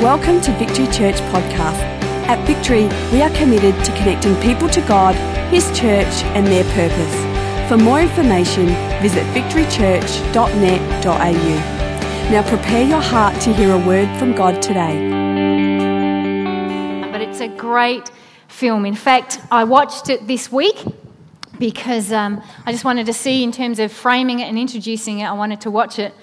Welcome to Victory Church Podcast. At Victory, we are committed to connecting people to God, His church, and their purpose. For more information, visit victorychurch.net.au. Now prepare your heart to hear a word from God today. But it's a great film. In fact, I watched it this week because um, I just wanted to see, in terms of framing it and introducing it, I wanted to watch it.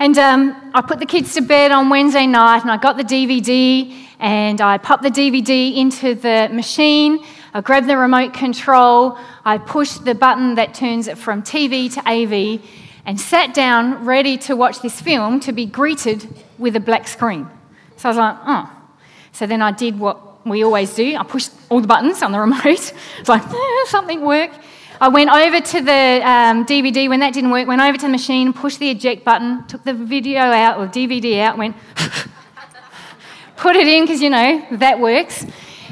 And um, I put the kids to bed on Wednesday night and I got the DVD and I popped the DVD into the machine. I grabbed the remote control. I pushed the button that turns it from TV to AV and sat down ready to watch this film to be greeted with a black screen. So I was like, oh. So then I did what we always do. I pushed all the buttons on the remote. It's like, eh, something worked. I went over to the um, DVD when that didn't work, went over to the machine, pushed the eject button, took the video out or DVD out, went, put it in because you know that works.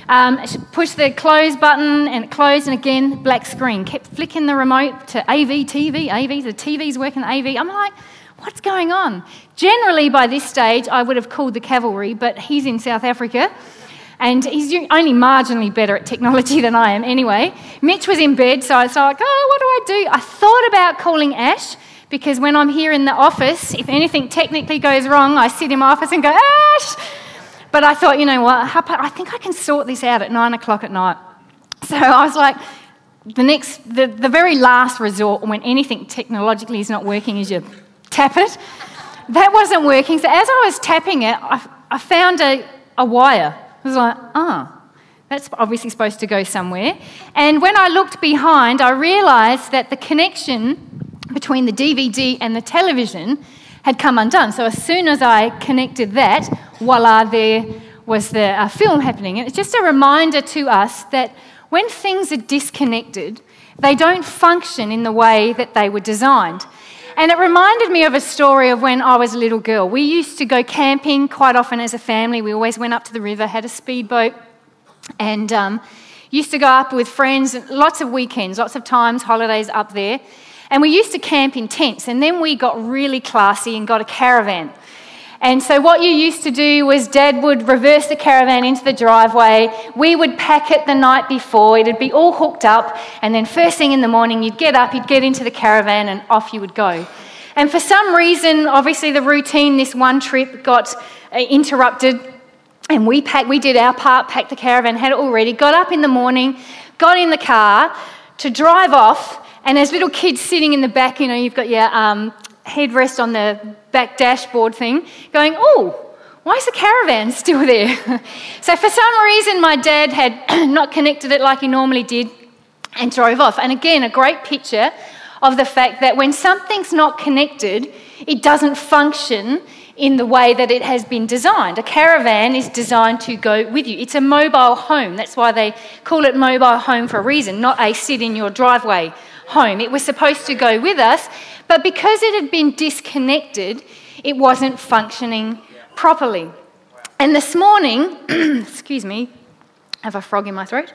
Um, pushed the close button and it closed, and again, black screen. Kept flicking the remote to AV, TV, AV, the TV's working AV. I'm like, what's going on? Generally, by this stage, I would have called the cavalry, but he's in South Africa and he's only marginally better at technology than I am anyway. Mitch was in bed, so I was like, oh, what do I do? I thought about calling Ash because when I'm here in the office, if anything technically goes wrong, I sit in my office and go, Ash! But I thought, you know what, I think I can sort this out at nine o'clock at night. So I was like, the next, the, the very last resort when anything technologically is not working is you tap it. That wasn't working. So as I was tapping it, I, I found a, a wire I was like, ah, oh, that's obviously supposed to go somewhere. And when I looked behind, I realised that the connection between the DVD and the television had come undone. So as soon as I connected that, voila, there was the uh, film happening. And it's just a reminder to us that when things are disconnected, they don't function in the way that they were designed. And it reminded me of a story of when I was a little girl. We used to go camping quite often as a family. We always went up to the river, had a speedboat, and um, used to go up with friends, lots of weekends, lots of times, holidays up there. And we used to camp in tents. And then we got really classy and got a caravan. And so, what you used to do was dad would reverse the caravan into the driveway. We would pack it the night before. It'd be all hooked up. And then, first thing in the morning, you'd get up, you'd get into the caravan, and off you would go. And for some reason, obviously, the routine this one trip got uh, interrupted. And we, packed, we did our part, packed the caravan, had it all ready, got up in the morning, got in the car to drive off. And as little kids sitting in the back, you know, you've got your um, headrest on the back dashboard thing, going, oh, why is the caravan still there? so for some reason, my dad had not connected it like he normally did and drove off. And again, a great picture of the fact that when something's not connected, it doesn't function in the way that it has been designed. A caravan is designed to go with you. It's a mobile home. That's why they call it mobile home for a reason, not a sit in your driveway home. It was supposed to go with us, but because it had been disconnected, it wasn't functioning properly. And this morning, excuse me, I have a frog in my throat.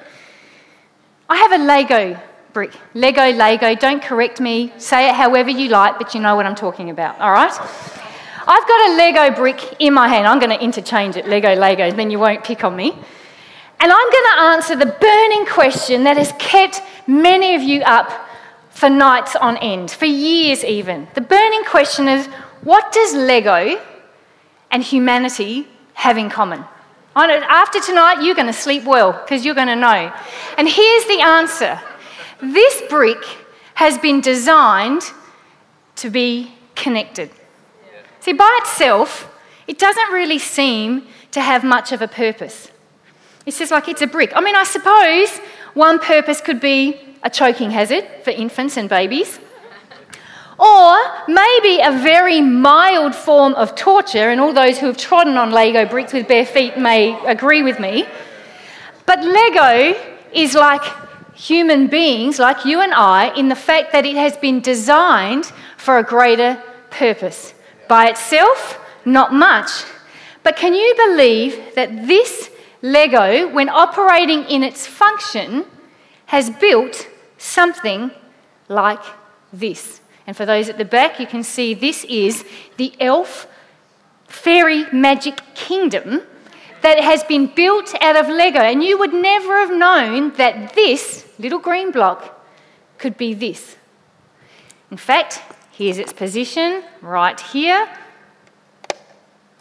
I have a Lego brick. Lego, Lego, don't correct me. Say it however you like, but you know what I'm talking about, all right? I've got a Lego brick in my hand. I'm going to interchange it, Lego, Lego, then you won't pick on me. And I'm going to answer the burning question that has kept many of you up for nights on end, for years even. The burning question is what does Lego and humanity have in common? After tonight, you're going to sleep well because you're going to know. And here's the answer this brick has been designed to be connected. See, by itself, it doesn't really seem to have much of a purpose. It's just like it's a brick. I mean, I suppose one purpose could be a choking hazard for infants and babies. Or maybe a very mild form of torture, and all those who have trodden on Lego bricks with bare feet may agree with me. But Lego is like human beings, like you and I, in the fact that it has been designed for a greater purpose. By itself, not much. But can you believe that this Lego, when operating in its function, has built something like this. And for those at the back, you can see this is the elf fairy magic kingdom that has been built out of Lego. And you would never have known that this little green block could be this. In fact, here's its position right here.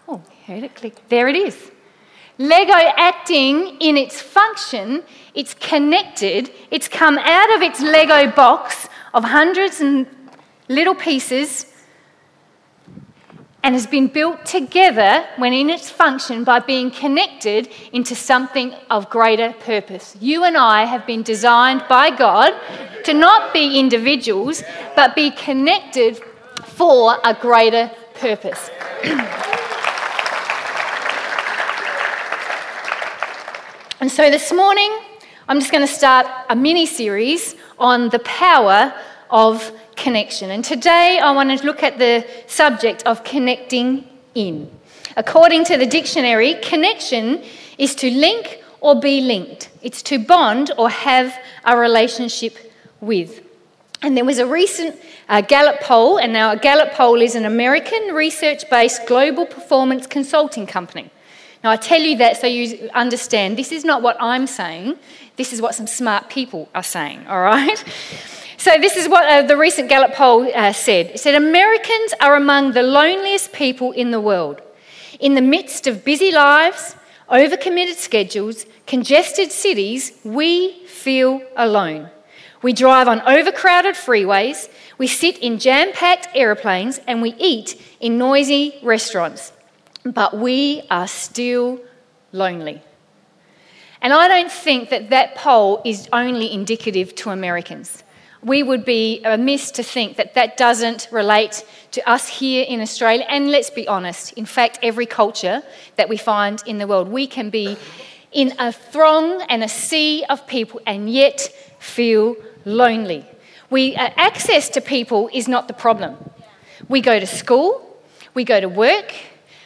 Oh, heard it click. There it is. Lego acting in its function, it's connected, it's come out of its Lego box of hundreds and little pieces and has been built together when in its function by being connected into something of greater purpose. You and I have been designed by God to not be individuals, but be connected for a greater purpose. and so this morning, I'm just going to start a mini series on the power of connection. And today I want to look at the subject of connecting in. According to the dictionary, connection is to link or be linked, it's to bond or have a relationship with. And there was a recent uh, Gallup poll, and now a Gallup poll is an American research based global performance consulting company. Now, I tell you that so you understand this is not what I'm saying, this is what some smart people are saying, all right? So, this is what uh, the recent Gallup poll uh, said. It said Americans are among the loneliest people in the world. In the midst of busy lives, overcommitted schedules, congested cities, we feel alone. We drive on overcrowded freeways, we sit in jam packed aeroplanes, and we eat in noisy restaurants. But we are still lonely. And I don't think that that poll is only indicative to Americans we would be amiss to think that that doesn't relate to us here in Australia. And let's be honest, in fact, every culture that we find in the world, we can be in a throng and a sea of people and yet feel lonely. We, uh, access to people is not the problem. We go to school, we go to work,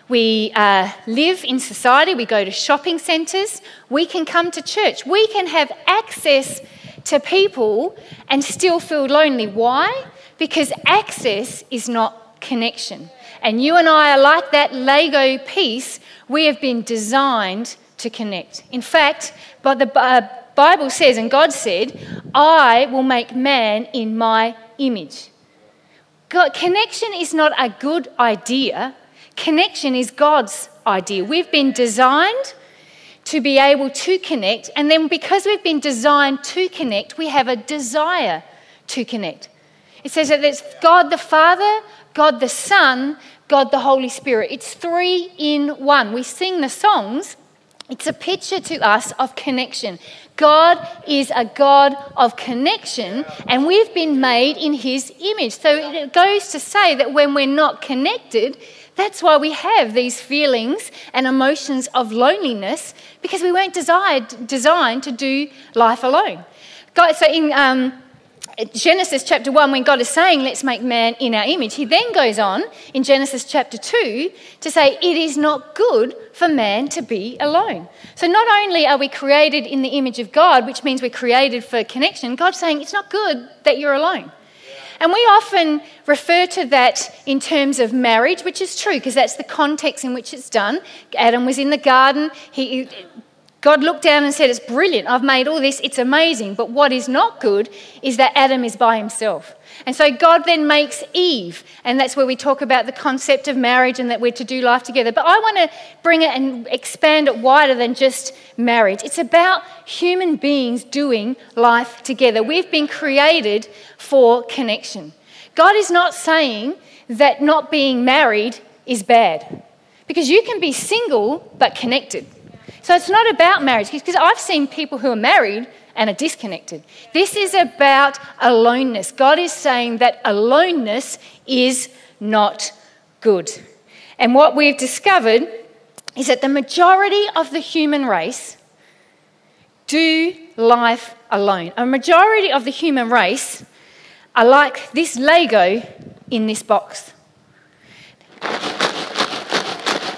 we uh, live in society, we go to shopping centres, we can come to church, we can have access to people and still feel lonely. Why? Because access is not connection. And you and I are like that Lego piece. We have been designed to connect. In fact, but the uh, Bible says, and God said, I will make man in my image. God, connection is not a good idea, connection is God's idea. We've been designed to be able to connect. And then because we've been designed to connect, we have a desire to connect. It says that it's God the Father, God the Son, God the Holy Spirit. It's three in one. We sing the songs. It's a picture to us of connection. God is a God of connection, and we've been made in His image. So it goes to say that when we're not connected, that's why we have these feelings and emotions of loneliness because we weren't desired, designed to do life alone. God, so in um, Genesis chapter 1, when God is saying, let's make man in our image, he then goes on in Genesis chapter 2 to say, it is not good for man to be alone. So not only are we created in the image of God, which means we're created for connection, God's saying, it's not good that you're alone. And we often refer to that in terms of marriage, which is true because that's the context in which it's done. Adam was in the garden. He, God looked down and said, It's brilliant. I've made all this. It's amazing. But what is not good is that Adam is by himself. And so God then makes Eve, and that's where we talk about the concept of marriage and that we're to do life together. But I want to bring it and expand it wider than just marriage. It's about human beings doing life together. We've been created for connection. God is not saying that not being married is bad, because you can be single but connected. So it's not about marriage, because I've seen people who are married and are disconnected. This is about aloneness. God is saying that aloneness is not good. And what we've discovered is that the majority of the human race do life alone. A majority of the human race are like this Lego in this box.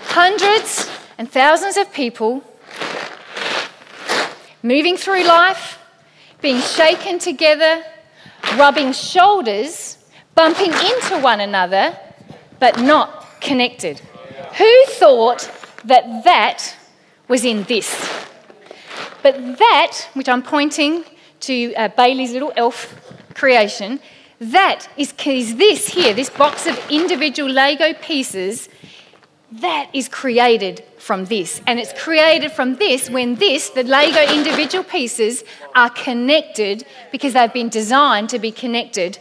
Hundreds and thousands of people moving through life, being shaken together, rubbing shoulders, bumping into one another, but not connected. Who thought that that was in this? But that, which I'm pointing to uh, Bailey's little elf creation, that is, is this here, this box of individual Lego pieces, that is created from this. And it's created from this when this, the Lego individual pieces, are connected because they've been designed to be connected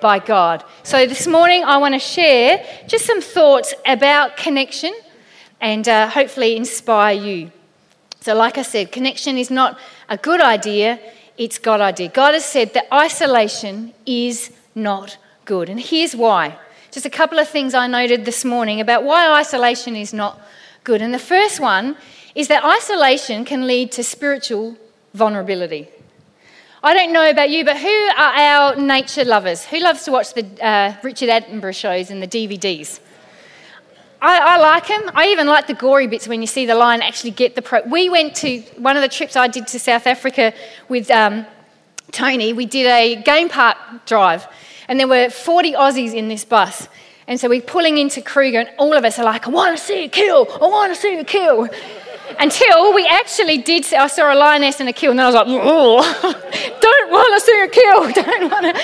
by God. So this morning I want to share just some thoughts about connection and uh, hopefully inspire you. So, like I said, connection is not a good idea, it's God idea. God has said that isolation is not good. And here's why. Just a couple of things I noted this morning about why isolation is not good. And the first one is that isolation can lead to spiritual vulnerability. I don't know about you, but who are our nature lovers? Who loves to watch the uh, Richard Attenborough shows and the DVDs? I, I, like them. I even like the gory bits when you see the lion actually get the pro. We went to one of the trips I did to South Africa with um, Tony. We did a game park drive, and there were 40 Aussies in this bus. And so we're pulling into Kruger, and all of us are like, I want to see a kill. I want to see a kill. Until we actually did, see, I saw a lioness and a kill, and I was like, oh, don't want to see a kill. Don't want to.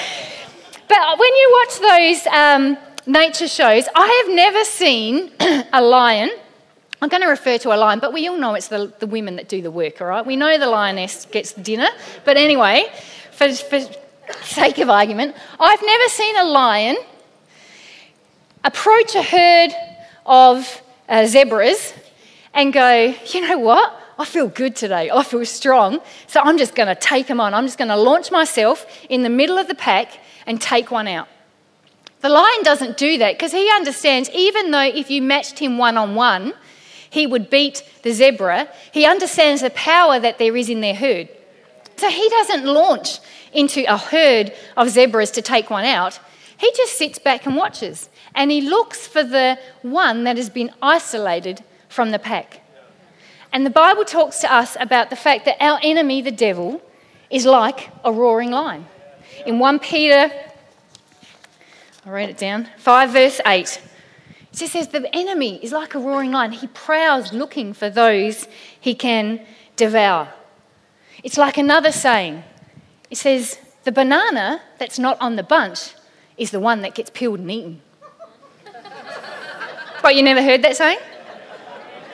But when you watch those um, nature shows, I have never seen a lion. I'm going to refer to a lion, but we all know it's the, the women that do the work, all right? We know the lioness gets dinner, but anyway, for, for sake of argument, I've never seen a lion approach a herd of uh, zebras and go, you know what? I feel good today. I feel strong. So I'm just going to take them on. I'm just going to launch myself in the middle of the pack and take one out. The lion doesn't do that because he understands, even though if you matched him one on one, he would beat the zebra, he understands the power that there is in their herd. So he doesn't launch into a herd of zebras to take one out. He just sits back and watches. And he looks for the one that has been isolated from the pack. And the Bible talks to us about the fact that our enemy, the devil, is like a roaring lion. In 1 Peter I wrote it down. 5 verse 8. It just says, The enemy is like a roaring lion. He prowls looking for those he can devour. It's like another saying. It says, The banana that's not on the bunch is the one that gets peeled and eaten. but you never heard that saying?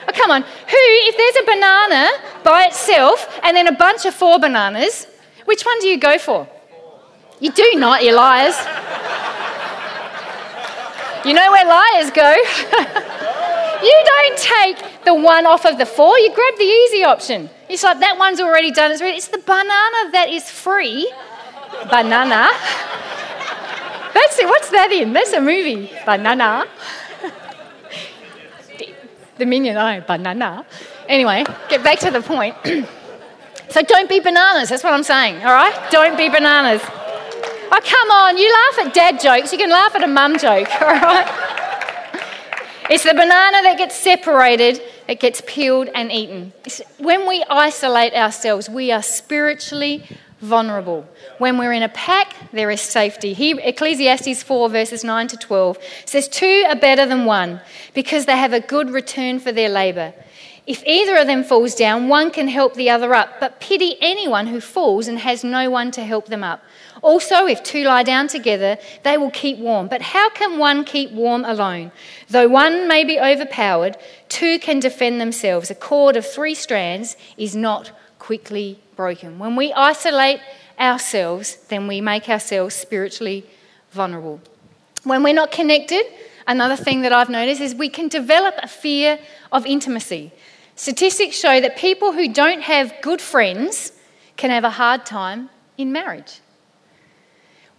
Oh, come on. Who, if there's a banana by itself and then a bunch of four bananas, which one do you go for? You do not, you liars. You know where liars go? you don't take the one off of the four, you grab the easy option. It's like that one's already done, it's, it's the banana that is free. Banana. That's it, what's that in? That's a movie. Banana. the minion, oh, banana. Anyway, get back to the point. so don't be bananas, that's what I'm saying, all right? Don't be bananas. Oh, come on, you laugh at dad jokes, you can laugh at a mum joke, all right? It's the banana that gets separated, it gets peeled and eaten. When we isolate ourselves, we are spiritually vulnerable. When we're in a pack, there is safety. He, Ecclesiastes 4, verses 9 to 12 says, Two are better than one because they have a good return for their labour. If either of them falls down, one can help the other up, but pity anyone who falls and has no one to help them up. Also, if two lie down together, they will keep warm. But how can one keep warm alone? Though one may be overpowered, two can defend themselves. A cord of three strands is not quickly broken. When we isolate ourselves, then we make ourselves spiritually vulnerable. When we're not connected, another thing that I've noticed is we can develop a fear of intimacy. Statistics show that people who don't have good friends can have a hard time in marriage.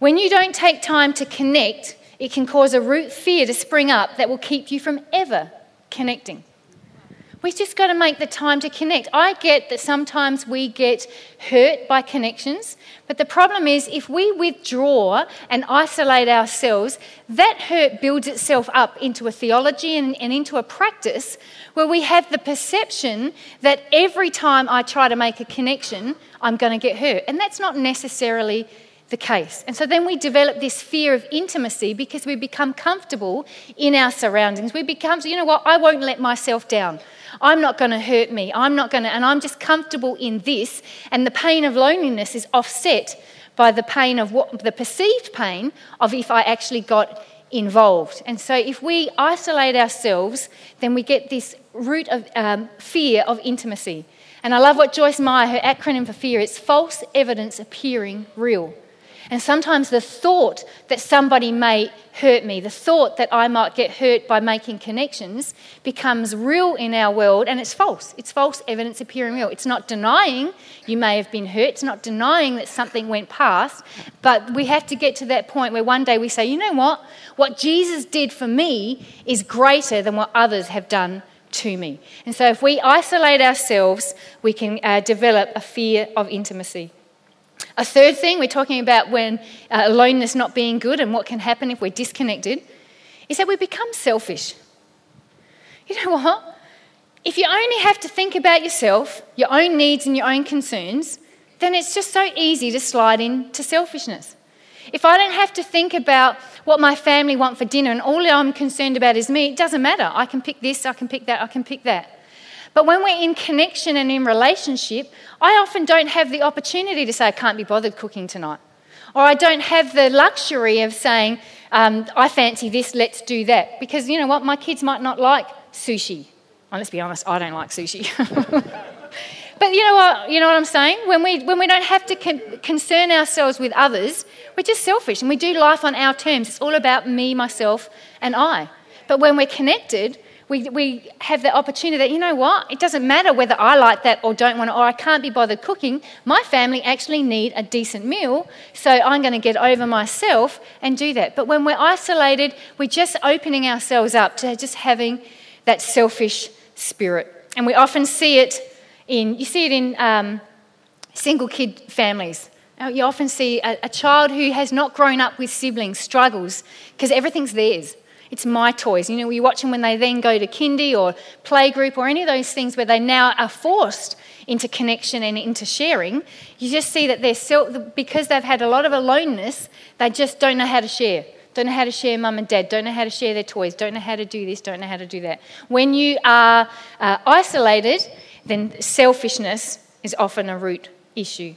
When you don't take time to connect, it can cause a root fear to spring up that will keep you from ever connecting. We've just got to make the time to connect. I get that sometimes we get hurt by connections, but the problem is if we withdraw and isolate ourselves, that hurt builds itself up into a theology and, and, into a practice where we have the perception that every time I try to make a connection, I'm going to get hurt. And that's not necessarily the case. And so then we develop this fear of intimacy because we become comfortable in our surroundings. We become, you know what, I won't let myself down. I'm not going to hurt me. I'm not going to, and I'm just comfortable in this. And the pain of loneliness is offset by the pain of what, the perceived pain of if I actually got involved. And so if we isolate ourselves, then we get this root of um, fear of intimacy. And I love what Joyce Meyer, her acronym for fear, it's false evidence appearing real. And sometimes the thought that somebody may hurt me, the thought that I might get hurt by making connections, becomes real in our world and it's false. It's false evidence appearing real. It's not denying you may have been hurt, it's not denying that something went past, but we have to get to that point where one day we say, you know what? What Jesus did for me is greater than what others have done to me. And so if we isolate ourselves, we can uh, develop a fear of intimacy. A third thing we're talking about when uh, aloneness not being good and what can happen if we're disconnected is that we become selfish. You know what? If you only have to think about yourself, your own needs, and your own concerns, then it's just so easy to slide into selfishness. If I don't have to think about what my family want for dinner and all I'm concerned about is me, it doesn't matter. I can pick this, I can pick that, I can pick that. But when we're in connection and in relationship, I often don't have the opportunity to say, I can't be bothered cooking tonight. Or I don't have the luxury of saying, um, I fancy this, let's do that. Because you know what? My kids might not like sushi. Well, let's be honest, I don't like sushi. but you know what? You know what I'm saying? When we, when we don't have to con- concern ourselves with others, we're just selfish and we do life on our terms. It's all about me, myself, and I. But when we're connected, we, we have the opportunity that, you know what, it doesn't matter whether I like that or don't want it, or I can't be bothered cooking. My family actually need a decent meal, so I'm going to get over myself and do that. But when we're isolated, we're just opening ourselves up to just having that selfish spirit. And we often see it in, you see it in um, single kid families. You often see a, a child who has not grown up with siblings struggles because everything's theirs. It's my toys. You know, we watch them when they then go to kindy or playgroup or any of those things where they now are forced into connection and into sharing. You just see that they're self, because they've had a lot of aloneness, they just don't know how to share. Don't know how to share mum and dad, don't know how to share their toys, don't know how to do this, don't know how to do that. When you are uh, isolated, then selfishness is often a root issue.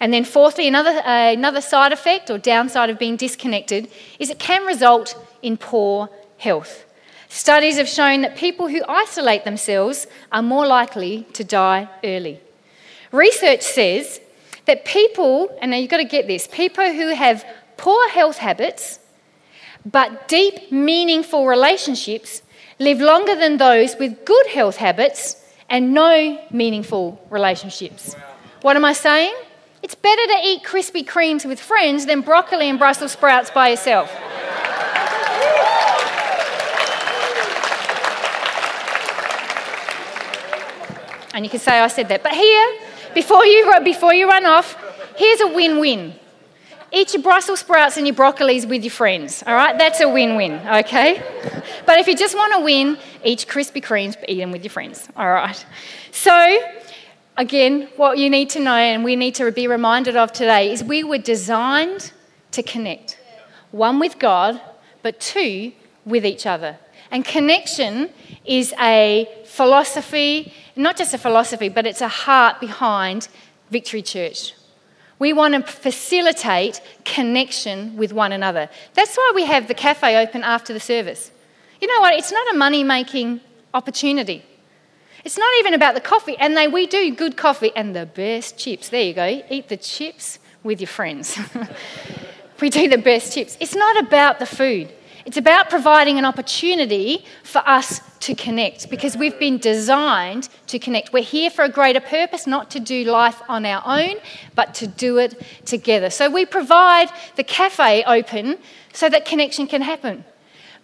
And then, fourthly, another, uh, another side effect or downside of being disconnected is it can result in poor health. Studies have shown that people who isolate themselves are more likely to die early. Research says that people, and now you've got to get this, people who have poor health habits but deep, meaningful relationships live longer than those with good health habits and no meaningful relationships. What am I saying? It's better to eat Krispy Kremes with friends than broccoli and Brussels sprouts by yourself. And you can say I said that. But here, before you, before you run off, here's a win win. Eat your Brussels sprouts and your broccolis with your friends, all right? That's a win win, okay? But if you just want to win, eat Krispy Kremes, but eat them with your friends, all right? So, again, what you need to know and we need to be reminded of today is we were designed to connect one with God, but two with each other. And connection is a philosophy, not just a philosophy, but it's a heart behind Victory Church. We want to facilitate connection with one another. That's why we have the cafe open after the service. You know what? It's not a money making opportunity. It's not even about the coffee, and they, we do good coffee and the best chips. There you go. Eat the chips with your friends. we do the best chips. It's not about the food. It's about providing an opportunity for us to connect because we've been designed to connect. We're here for a greater purpose, not to do life on our own, but to do it together. So we provide the cafe open so that connection can happen.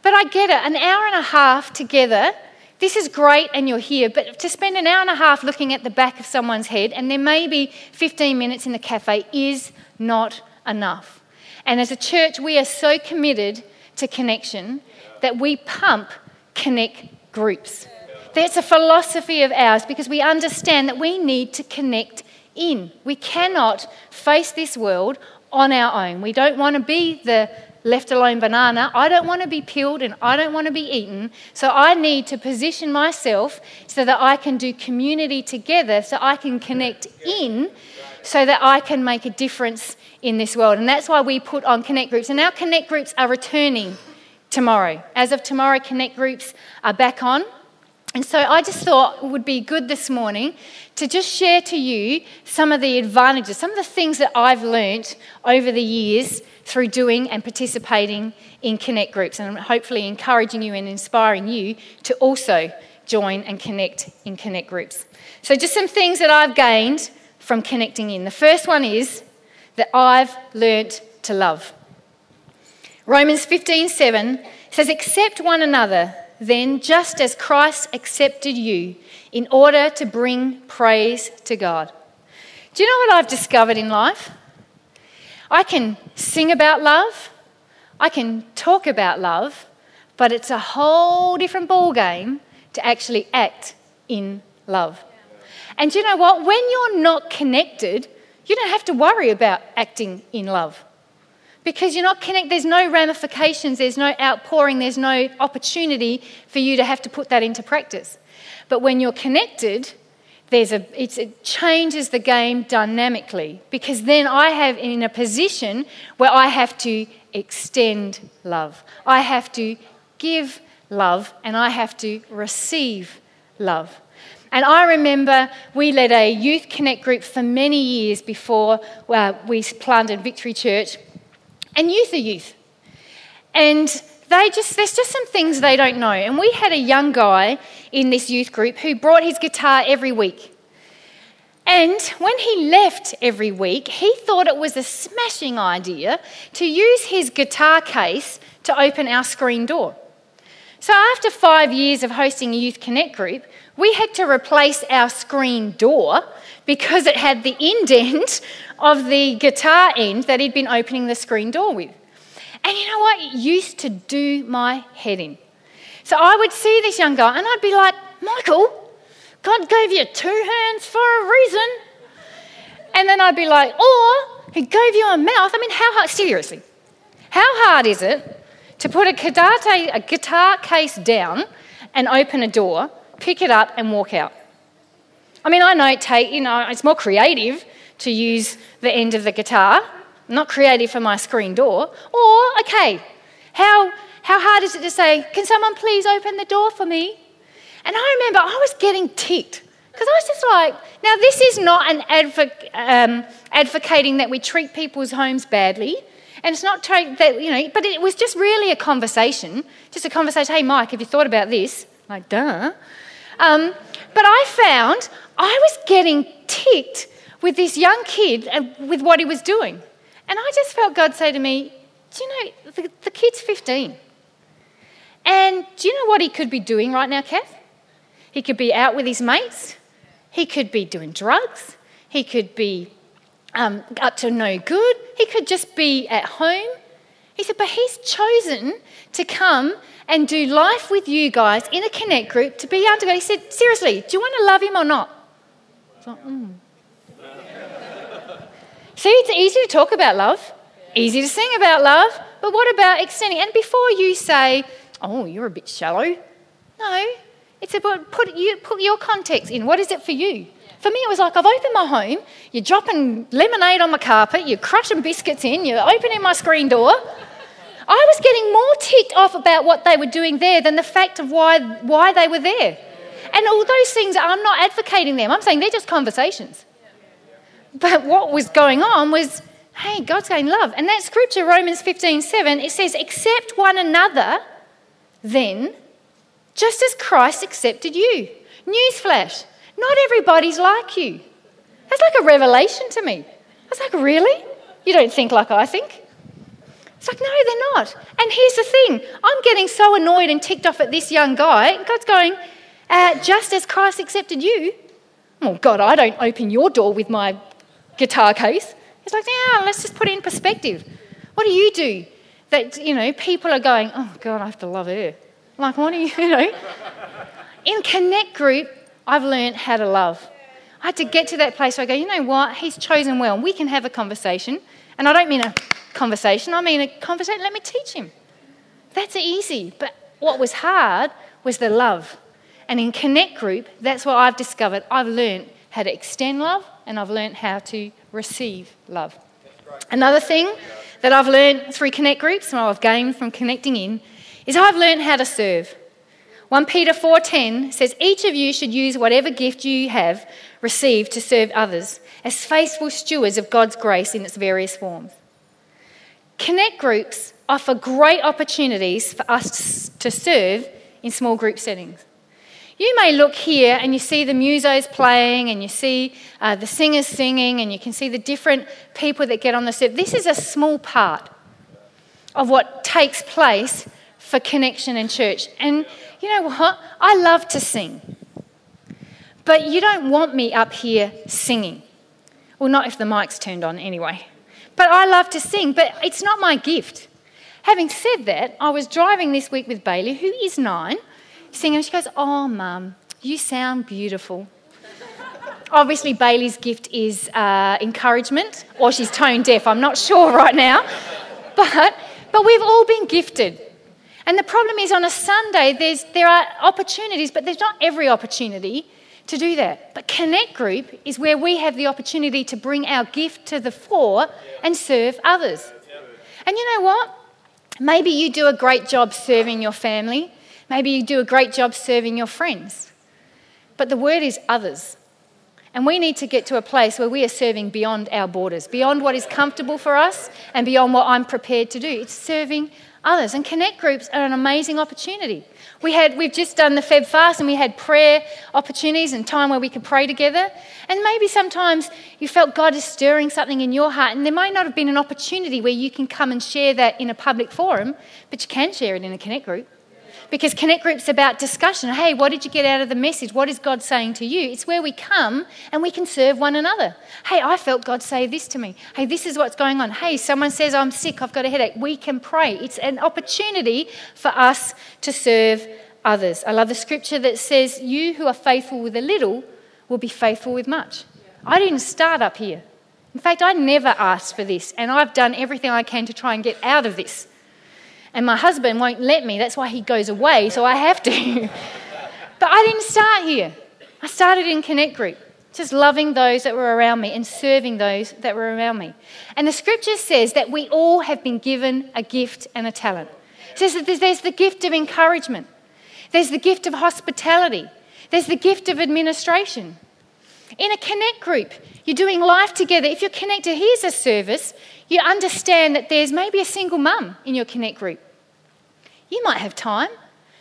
But I get it, an hour and a half together, this is great and you're here, but to spend an hour and a half looking at the back of someone's head and then maybe 15 minutes in the cafe is not enough. And as a church, we are so committed to connection that we pump connect groups. That's a philosophy of ours because we understand that we need to connect in. We cannot face this world on our own. We don't want to be the left alone banana. I don't want to be peeled and I don't want to be eaten. So I need to position myself so that I can do community together, so I can connect in, so that I can make a difference in this world. And that's why we put on connect groups. And our connect groups are returning tomorrow. As of tomorrow, connect groups are back on. And so I just thought it would be good this morning to just share to you some of the advantages, some of the things that I've learnt over the years through doing and participating in connect groups, and hopefully encouraging you and inspiring you to also join and connect in connect groups. So, just some things that I've gained from connecting in. The first one is that I've learnt to love. Romans 15:7 says, "Accept one another." then, just as Christ accepted you in order to bring praise to God. Do you know what I've discovered in life? I can sing about love, I can talk about love, but it's a whole different ballgame to actually act in love. And you know what? When you're not connected, you don't have to worry about acting in love because you're not connected. There's no ramifications, there's no outpouring, there's no opportunity for you to have to put that into practice. But when you're connected, there's a, it changes the game dynamically because then I have in a position where I have to extend love. I have to give love and I have to receive love. And I remember we led a youth connect group for many years before uh, we planted Victory Church and youth are youth. And they just there's just some things they don't know. And we had a young guy in this youth group who brought his guitar every week. And when he left every week, he thought it was a smashing idea to use his guitar case to open our screen door. So, after five years of hosting a Youth Connect group, we had to replace our screen door because it had the indent of the guitar end that he'd been opening the screen door with. And you know what? It used to do my head in. So I would see this young guy and I'd be like, Michael, God gave you two hands for a reason. And then I'd be like, or he gave you a mouth. I mean, how hard, seriously, how hard is it to put a guitar, a guitar case down and open a door, pick it up and walk out? I mean, I know take, you know, it's more creative to use the end of the guitar, not creative for my screen door. Or, okay, how, how hard is it to say, can someone please open the door for me? And I remember I was getting ticked because I was just like, now this is not an advoc- um, advocating that we treat people's homes badly. And it's not that, you know, but it was just really a conversation. Just a conversation. Hey, Mike, have you thought about this? Like, duh. Um, but I found I was getting ticked with this young kid and with what he was doing. And I just felt God say to me, Do you know, the, the kid's 15. And do you know what he could be doing right now, Kath? He could be out with his mates. He could be doing drugs. He could be um, up to no good. He could just be at home. He said, but he's chosen to come and do life with you guys in a connect group to be under God. He said, seriously, do you want to love him or not? Thought, mm. See, it's easy to talk about love, easy to sing about love, but what about extending? And before you say, oh, you're a bit shallow, no, it's about put, you, put your context in. What is it for you? For me, it was like I've opened my home, you're dropping lemonade on my carpet, you're crushing biscuits in, you're opening my screen door. I was getting more ticked off about what they were doing there than the fact of why, why they were there. And all those things, I'm not advocating them. I'm saying they're just conversations. But what was going on was, hey, God's going love. And that scripture, Romans 15 7, it says, accept one another then, just as Christ accepted you. Newsflash, not everybody's like you. That's like a revelation to me. I was like, really? You don't think like I think? It's like, no, they're not. And here's the thing I'm getting so annoyed and ticked off at this young guy. God's going, uh, just as Christ accepted you. Oh, God, I don't open your door with my guitar case. He's like, yeah, let's just put it in perspective. What do you do that, you know, people are going, oh, God, I have to love her. Like, what do you, you know? In Connect Group, I've learned how to love. I had to get to that place where I go, you know what? He's chosen well. We can have a conversation. And I don't mean a conversation, I mean a conversation. Let me teach him. That's easy. But what was hard was the love. And in Connect Group, that's what I've discovered. I've learned how to extend love and I've learned how to receive love. Another thing that I've learned through Connect Groups and I've gained from connecting in is I've learned how to serve. 1 Peter 4:10 says each of you should use whatever gift you have received to serve others as faithful stewards of God's grace in its various forms. Connect groups offer great opportunities for us to serve in small group settings. You may look here and you see the musos playing and you see uh, the singers singing and you can see the different people that get on the set. This is a small part of what takes place for connection in church. And you know what? I love to sing. But you don't want me up here singing. Well, not if the mic's turned on anyway. But I love to sing, but it's not my gift. Having said that, I was driving this week with Bailey, who is nine, singing. She goes, Oh, mum, you sound beautiful. Obviously, Bailey's gift is uh, encouragement, or she's tone deaf. I'm not sure right now. But, but we've all been gifted. And the problem is on a Sunday, there are opportunities, but there's not every opportunity to do that. But Connect Group is where we have the opportunity to bring our gift to the fore and serve others. And you know what? Maybe you do a great job serving your family. Maybe you do a great job serving your friends. But the word is others. And we need to get to a place where we are serving beyond our borders, beyond what is comfortable for us, and beyond what I'm prepared to do. It's serving others. And connect groups are an amazing opportunity. We had, we've just done the Feb fast and we had prayer opportunities and time where we could pray together. And maybe sometimes you felt God is stirring something in your heart, and there might not have been an opportunity where you can come and share that in a public forum, but you can share it in a connect group. Because Connect Group's about discussion. Hey, what did you get out of the message? What is God saying to you? It's where we come and we can serve one another. Hey, I felt God say this to me. Hey, this is what's going on. Hey, someone says I'm sick, I've got a headache. We can pray. It's an opportunity for us to serve others. I love the scripture that says, You who are faithful with a little will be faithful with much. I didn't start up here. In fact, I never asked for this, and I've done everything I can to try and get out of this. And my husband won't let me. That's why he goes away, so I have to. but I didn't start here. I started in Connect Group, just loving those that were around me and serving those that were around me. And the scripture says that we all have been given a gift and a talent. It says that there's the gift of encouragement, there's the gift of hospitality, there's the gift of administration. In a Connect group, you're doing life together. If you're connected, here's a service you understand that there's maybe a single mum in your Connect group. You might have time.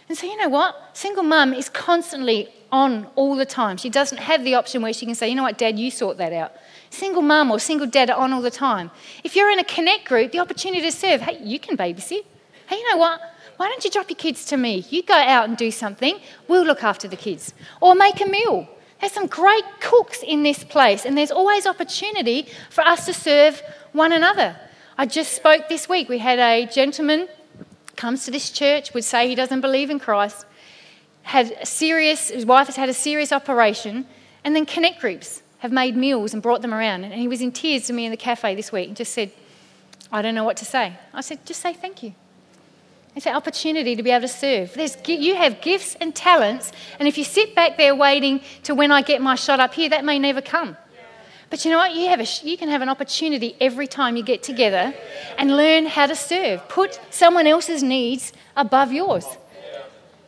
And so, you know what? Single mum is constantly on all the time. She doesn't have the option where she can say, you know what, dad, you sort that out. Single mum or single dad are on all the time. If you're in a Connect group, the opportunity to serve, hey, you can babysit. Hey, you know what? Why don't you drop your kids to me? You go out and do something, we'll look after the kids. Or make a meal. There's some great cooks in this place, and there's always opportunity for us to serve one another. I just spoke this week. We had a gentleman comes to this church, would say he doesn't believe in Christ, had a serious, his wife has had a serious operation, and then connect groups have made meals and brought them around. And he was in tears to me in the cafe this week and just said, I don't know what to say. I said, just say thank you. It's an opportunity to be able to serve. There's, you have gifts and talents, and if you sit back there waiting to when I get my shot up here, that may never come. But you know what? You, have a, you can have an opportunity every time you get together and learn how to serve. Put someone else's needs above yours.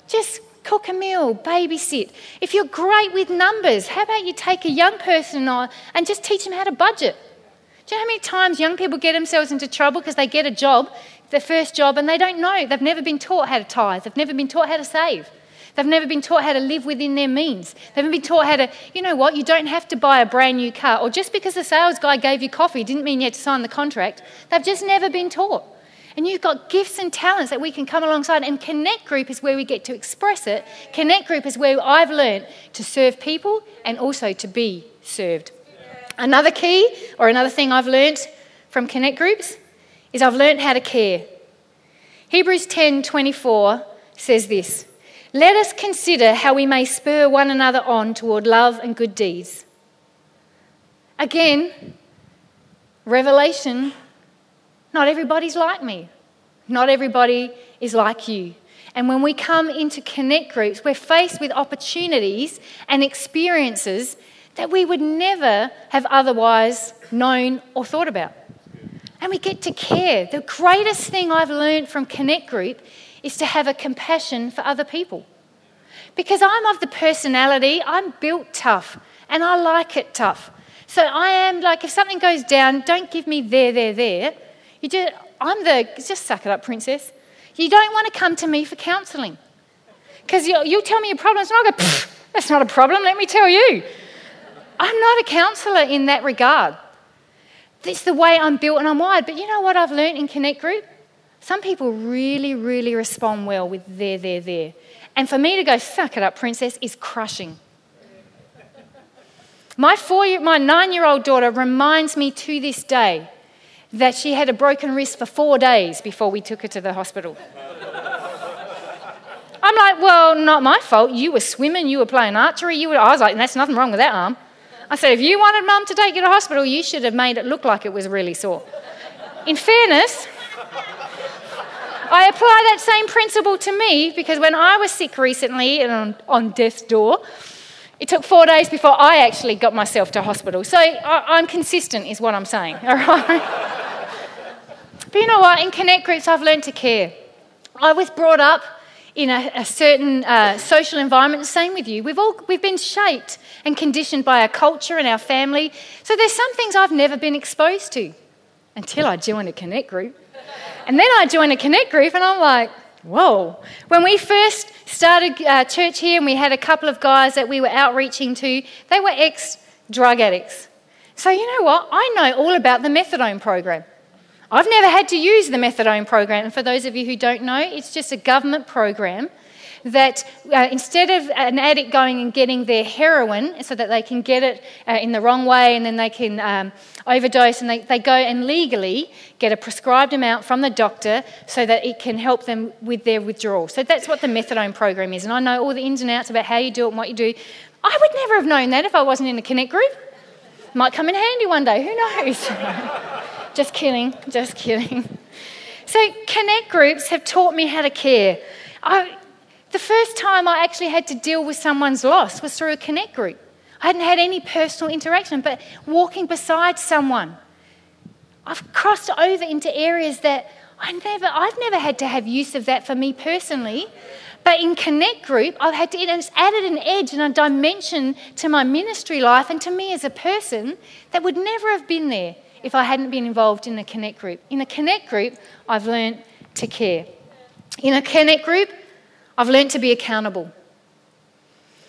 Just cook a meal, babysit. If you're great with numbers, how about you take a young person on and just teach them how to budget? Do you know how many times young people get themselves into trouble because they get a job, their first job, and they don't know? They've never been taught how to tithe, they've never been taught how to save. They've never been taught how to live within their means. They've never been taught how to, you know what, you don't have to buy a brand new car. Or just because the sales guy gave you coffee didn't mean you had to sign the contract. They've just never been taught. And you've got gifts and talents that we can come alongside. And Connect Group is where we get to express it. Connect Group is where I've learned to serve people and also to be served. Another key or another thing I've learned from Connect Groups is I've learned how to care. Hebrews 10:24 says this. Let us consider how we may spur one another on toward love and good deeds. Again, revelation not everybody's like me. Not everybody is like you. And when we come into connect groups, we're faced with opportunities and experiences that we would never have otherwise known or thought about. And we get to care. The greatest thing I've learned from Connect Group is to have a compassion for other people. Because I'm of the personality, I'm built tough, and I like it tough. So I am like, if something goes down, don't give me there, there, there. You just, I'm the, just suck it up, princess. You don't want to come to me for counselling. Because you'll, you'll, tell me your problems, and I'll go, that's not a problem, let me tell you. I'm not a counsellor in that regard. It's the way I'm built and I'm wired. But you know what I've learned in Connect Group? Some people really, really respond well with there, there, there. And for me to go, suck it up, princess, is crushing. My, my nine year old daughter reminds me to this day that she had a broken wrist for four days before we took her to the hospital. I'm like, well, not my fault. You were swimming, you were playing archery. You were, I was like, that's nothing wrong with that arm. I said, if you wanted mum to take you to hospital, you should have made it look like it was really sore. In fairness, I apply that same principle to me because when I was sick recently and on, on death's door, it took four days before I actually got myself to hospital. So I, am consistent, is what I'm saying. All right. but you know what? In connect groups, I've learned to care. I was brought up in a, a certain uh, social environment. Same with you. We've all we've been shaped and conditioned by our culture and our family. So there's some things I've never been exposed to until I joined a connect group, and then I joined a connect group, and I'm like, Whoa. When we first started uh, church here and we had a couple of guys that we were outreaching to, they were ex drug addicts. So, you know what? I know all about the methadone program. I've never had to use the methadone program. And for those of you who don't know, it's just a government program that uh, instead of an addict going and getting their heroin so that they can get it uh, in the wrong way and then they can um, overdose and they, they go and legally get a prescribed amount from the doctor so that it can help them with their withdrawal. So that's what the methadone program is. And I know all the ins and outs about how you do it and what you do. I would never have known that if I wasn't in a Connect group. Might come in handy one day, who knows? just kidding, just kidding. So, Connect groups have taught me how to care. I, the first time I actually had to deal with someone's loss was through a Connect group. I hadn't had any personal interaction, but walking beside someone. I've crossed over into areas that I never, I've never had to have use of that for me personally. But in Connect Group, I've had to, and it's added an edge and a dimension to my ministry life and to me as a person that would never have been there if I hadn't been involved in a Connect Group. In a Connect Group, I've learned to care. In a Connect Group, I've learned to be accountable.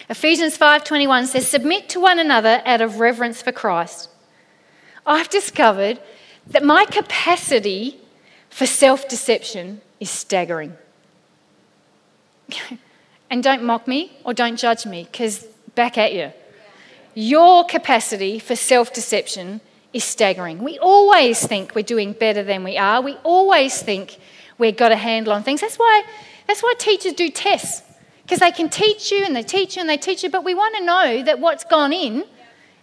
Ephesians 5:21 says submit to one another out of reverence for Christ. I've discovered that my capacity for self-deception is staggering. and don't mock me or don't judge me cuz back at you. Your capacity for self-deception is staggering. We always think we're doing better than we are. We always think we've got a handle on things. That's why that's why teachers do tests, because they can teach you and they teach you and they teach you, but we want to know that what's gone in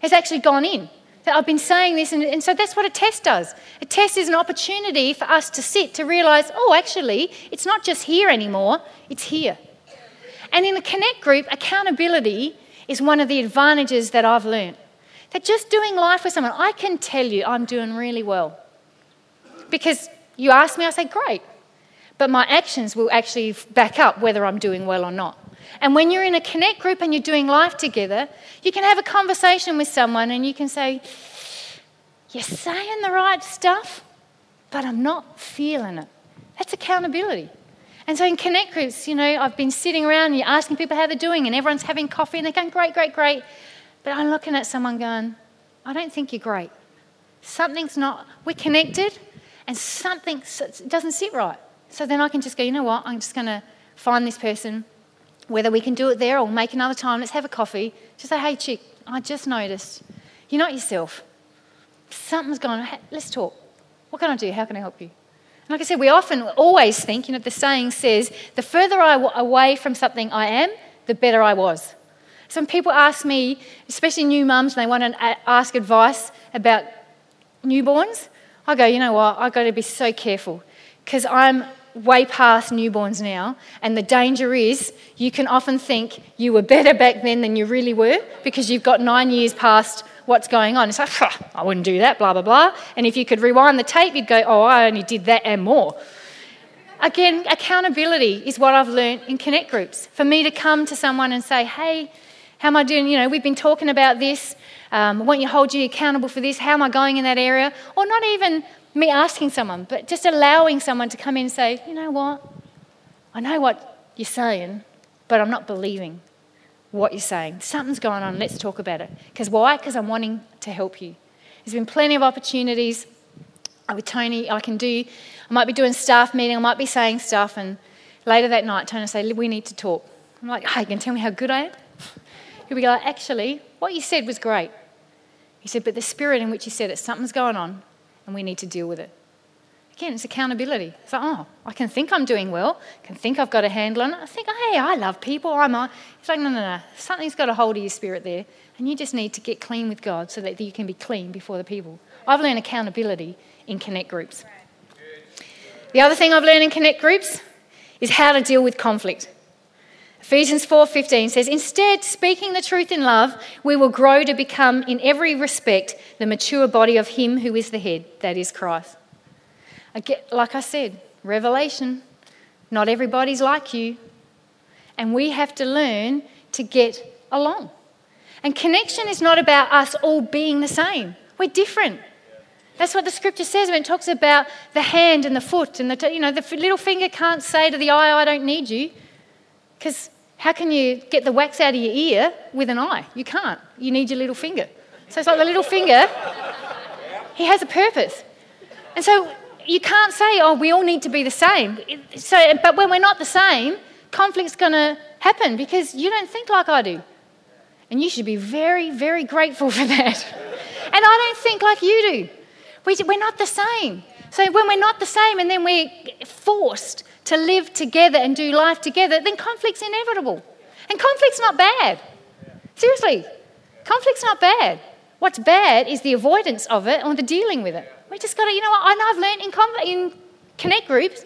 has actually gone in. That I've been saying this, and, and so that's what a test does. A test is an opportunity for us to sit to realize, oh, actually, it's not just here anymore, it's here. And in the connect group, accountability is one of the advantages that I've learned. That just doing life with someone, I can tell you I'm doing really well. Because you ask me, I say, great but my actions will actually back up whether I'm doing well or not. And when you're in a connect group and you're doing life together, you can have a conversation with someone and you can say, You're saying the right stuff, but I'm not feeling it. That's accountability. And so in connect groups, you know, I've been sitting around and you're asking people how they're doing, and everyone's having coffee and they're going, Great, great, great. But I'm looking at someone going, I don't think you're great. Something's not, we're connected, and something doesn't sit right. So then I can just go, you know what, I'm just going to find this person, whether we can do it there or make another time, let's have a coffee. Just say, hey, chick, I just noticed you're not yourself. Something's gone, Let's talk. What can I do? How can I help you? And like I said, we often always think, you know, the saying says, the further I w- away from something I am, the better I was. Some people ask me, especially new mums, and they want to uh, ask advice about newborns. I go, you know what? I've got to be so careful because I'm way past newborns now, and the danger is you can often think you were better back then than you really were because you've got nine years past what's going on. It's like, I wouldn't do that, blah, blah, blah. And if you could rewind the tape, you'd go, oh, I only did that and more. Again, accountability is what I've learned in connect groups. For me to come to someone and say, hey, how am I doing? You know, we've been talking about this. Um, I want you to hold you accountable for this. How am I going in that area? Or not even me asking someone, but just allowing someone to come in and say, you know what? I know what you're saying, but I'm not believing what you're saying. Something's going on. Let's talk about it. Because why? Because I'm wanting to help you. There's been plenty of opportunities with Tony. I can do, I might be doing staff meeting, I might be saying stuff, and later that night, Tony say, We need to talk. I'm like, Hey, you can tell me how good I am? He'll be like, Actually, what you said was great. He said, But the spirit in which you said it, something's going on, and we need to deal with it. Again, it's accountability. It's like, oh, I can think I'm doing well, I can think I've got a handle on it. I think, hey, I love people. I'm a... It's like, no, no, no. Something's got a hold of your spirit there, and you just need to get clean with God so that you can be clean before the people. I've learned accountability in connect groups. The other thing I've learned in connect groups is how to deal with conflict. Ephesians 4:15 says, "Instead, speaking the truth in love, we will grow to become in every respect the mature body of him who is the head, that is Christ." like I said, revelation. Not everybody's like you. And we have to learn to get along. And connection is not about us all being the same. We're different. That's what the scripture says when it talks about the hand and the foot and the you know the little finger can't say to the eye, "I don't need you," because how can you get the wax out of your ear with an eye? You can't. You need your little finger. So it's like the little finger. He has a purpose, and so you can't say, oh, we all need to be the same. So, but when we're not the same, conflict's going to happen because you don't think like I do. And you should be very, very grateful for that. and I don't think like you do. We, we're not the same. So when we're not the same and then we're forced to live together and do life together, then conflict's inevitable. And conflict's not bad. Seriously, conflict's not bad. What's bad is the avoidance of it or the dealing with it. We just got to, you know what, I know I've learned in, in connect groups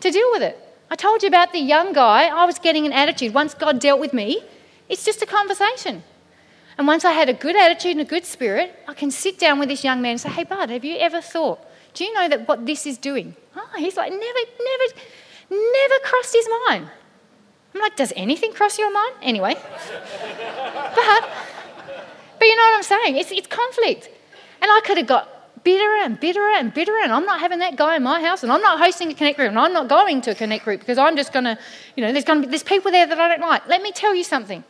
to deal with it. I told you about the young guy. I was getting an attitude. Once God dealt with me, it's just a conversation. And once I had a good attitude and a good spirit, I can sit down with this young man and say, Hey, bud, have you ever thought, do you know that what this is doing? Oh, he's like, Never, never, never crossed his mind. I'm like, Does anything cross your mind? Anyway. but, but you know what I'm saying? It's, it's conflict. And I could have got bitterer and bitterer and bitterer, and I'm not having that guy in my house, and I'm not hosting a connect group, and I'm not going to a connect group because I'm just going to, you know, there's going to be there's people there that I don't like. Let me tell you something.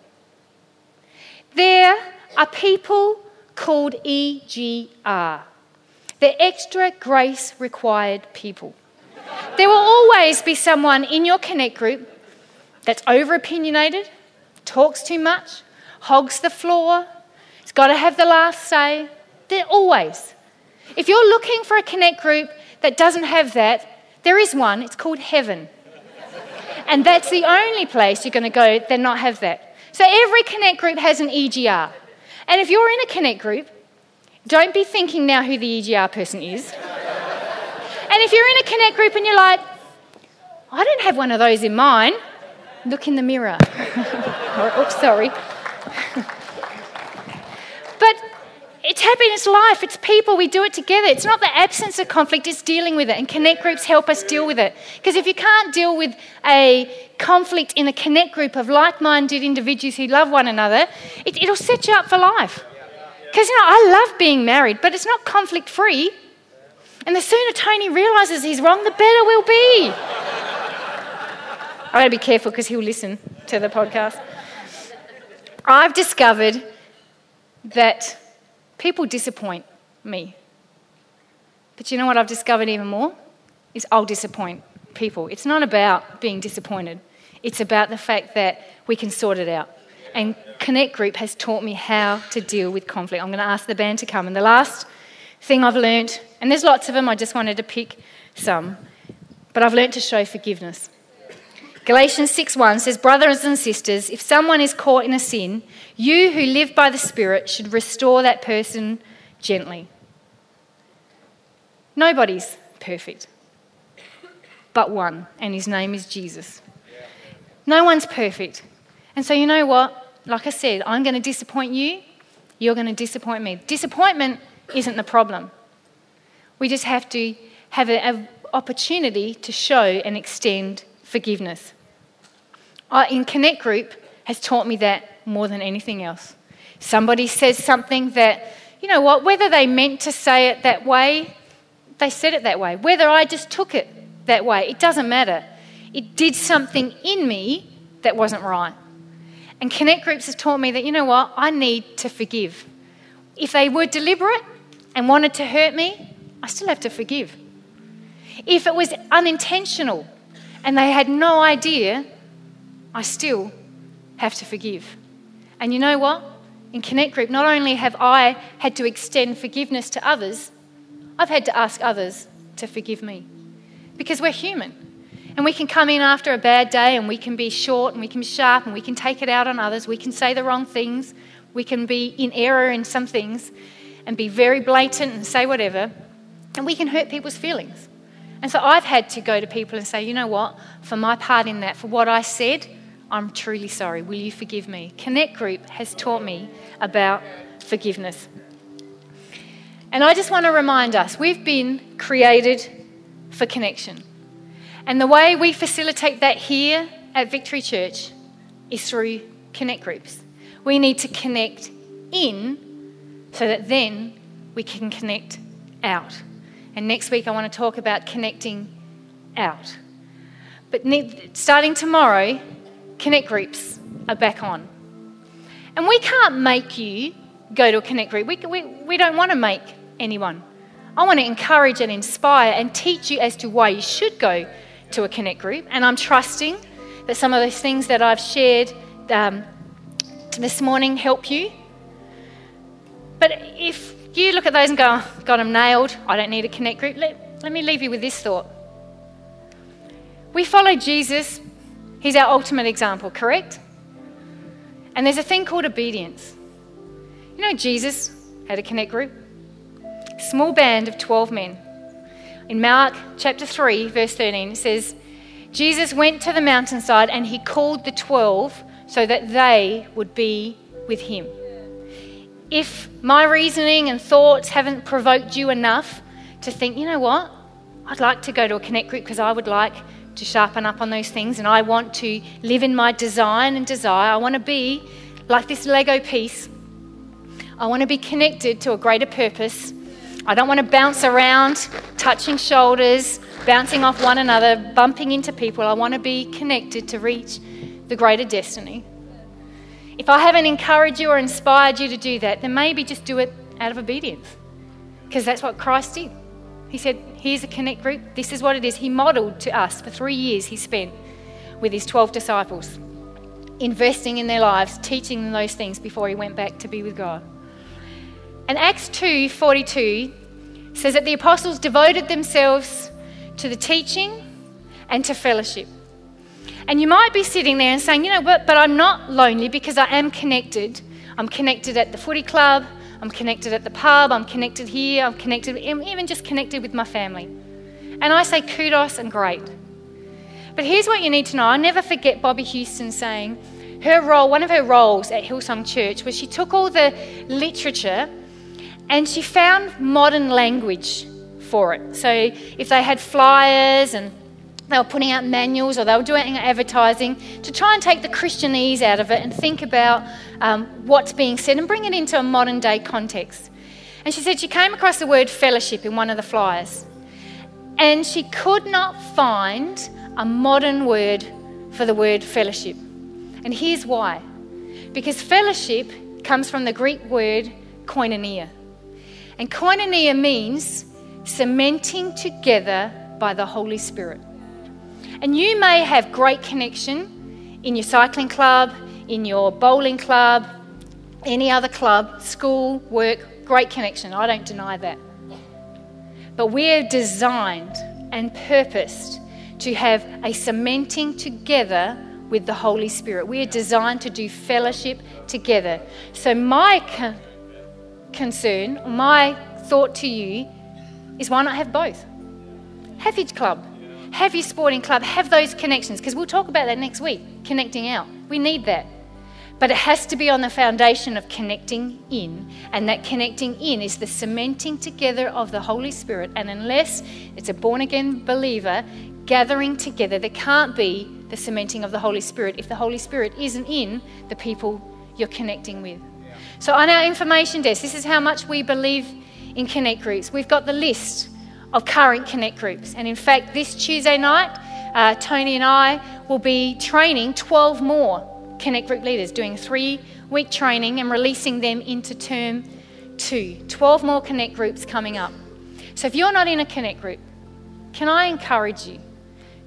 There are people called EGR. They're extra grace required people. There will always be someone in your connect group that's over opinionated, talks too much, hogs the floor, it's got to have the last say. They're always. If you're looking for a connect group that doesn't have that, there is one. It's called Heaven. And that's the only place you're going to go that not have that. So every connect group has an EGR. And if you're in a connect group, don't be thinking now who the EGR person is. And if you're in a connect group and you're like, I don't have one of those in mine, look in the mirror. Oops, sorry. but it's happiness life, it's people, we do it together. It's not the absence of conflict, it's dealing with it. And connect groups help us deal with it. Because if you can't deal with a conflict in a connect group of like minded individuals who love one another, it, it'll set you up for life. Because, you know, I love being married, but it's not conflict free. And the sooner Tony realizes he's wrong, the better we'll be. I've got to be careful because he'll listen to the podcast. I've discovered that People disappoint me. But you know what I've discovered even more? Is I'll disappoint people. It's not about being disappointed, it's about the fact that we can sort it out. And Connect Group has taught me how to deal with conflict. I'm going to ask the band to come. And the last thing I've learned, and there's lots of them, I just wanted to pick some, but I've learned to show forgiveness. Galatians 6:1 says, "Brothers and sisters, if someone is caught in a sin, you who live by the Spirit should restore that person gently." Nobody's perfect, but one, and his name is Jesus. No one's perfect. And so, you know what? Like I said, I'm going to disappoint you, you're going to disappoint me. Disappointment isn't the problem. We just have to have an opportunity to show and extend forgiveness. I, in Connect Group has taught me that more than anything else. Somebody says something that, you know what, whether they meant to say it that way, they said it that way. Whether I just took it that way, it doesn't matter. It did something in me that wasn't right. And Connect Groups has taught me that, you know what, I need to forgive. If they were deliberate and wanted to hurt me, I still have to forgive. If it was unintentional and they had no idea, I still have to forgive. And you know what? In Connect Group, not only have I had to extend forgiveness to others, I've had to ask others to forgive me. Because we're human. And we can come in after a bad day and we can be short and we can be sharp and we can take it out on others. We can say the wrong things. We can be in error in some things and be very blatant and say whatever. And we can hurt people's feelings. And so I've had to go to people and say, you know what, for my part in that, for what I said, I'm truly sorry. Will you forgive me? Connect Group has taught me about forgiveness. And I just want to remind us we've been created for connection. And the way we facilitate that here at Victory Church is through connect groups. We need to connect in so that then we can connect out. And next week, I want to talk about connecting out. But starting tomorrow, connect groups are back on. And we can't make you go to a connect group. We, we, we don't want to make anyone. I want to encourage and inspire and teach you as to why you should go to a connect group. And I'm trusting that some of those things that I've shared um, this morning help you. But if you look at those and go, God, I'm nailed, I don't need a connect group, let, let me leave you with this thought. We follow Jesus, he's our ultimate example, correct? And there's a thing called obedience. You know, Jesus had a connect group, small band of 12 men. In Mark chapter 3, verse 13, it says, Jesus went to the mountainside and he called the 12 so that they would be with him. If my reasoning and thoughts haven't provoked you enough to think, you know what, I'd like to go to a connect group because I would like to sharpen up on those things and I want to live in my design and desire. I want to be like this Lego piece. I want to be connected to a greater purpose I don't want to bounce around, touching shoulders, bouncing off one another, bumping into people. I want to be connected to reach the greater destiny. If I haven't encouraged you or inspired you to do that, then maybe just do it out of obedience. Because that's what Christ did. He said, Here's a connect group. This is what it is. He modeled to us for three years, he spent with his 12 disciples, investing in their lives, teaching them those things before he went back to be with God. And Acts 2:42 says that the apostles devoted themselves to the teaching and to fellowship. And you might be sitting there and saying, you know, but, but I'm not lonely because I am connected. I'm connected at the footy club, I'm connected at the pub, I'm connected here, I'm connected, even just connected with my family. And I say kudos and great. But here's what you need to know I never forget Bobbie Houston saying her role, one of her roles at Hillsong Church was she took all the literature and she found modern language for it. So if they had flyers and they were putting out manuals or they were doing advertising to try and take the Christianese out of it and think about um, what's being said and bring it into a modern day context. And she said she came across the word fellowship in one of the flyers. And she could not find a modern word for the word fellowship. And here's why because fellowship comes from the Greek word koinonia. And koinonia means cementing together by the Holy Spirit. And you may have great connection in your cycling club, in your bowling club, any other club, school, work, great connection. I don't deny that. But we're designed and purposed to have a cementing together with the Holy Spirit. We are designed to do fellowship together. So, my co- concern, my thought to you is why not have both? Have your club, have your sporting club, have those connections, because we'll talk about that next week, connecting out. We need that. But it has to be on the foundation of connecting in. And that connecting in is the cementing together of the Holy Spirit. And unless it's a born again believer gathering together, there can't be the cementing of the Holy Spirit if the Holy Spirit isn't in the people you're connecting with. So, on our information desk, this is how much we believe in connect groups. We've got the list of current connect groups. And in fact, this Tuesday night, uh, Tony and I will be training 12 more Connect Group leaders, doing three week training and releasing them into term two. 12 more Connect groups coming up. So if you're not in a Connect group, can I encourage you?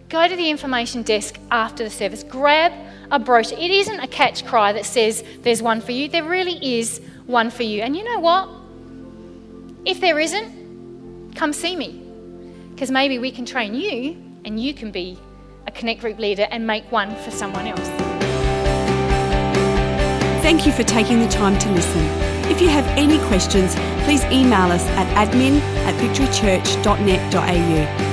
Go to the information desk after the service, grab a brochure. It isn't a catch cry that says there's one for you, there really is one for you. And you know what? If there isn't, come see me. Because maybe we can train you and you can be a Connect group leader and make one for someone else. Thank you for taking the time to listen. If you have any questions, please email us at admin at victorychurch.net.au.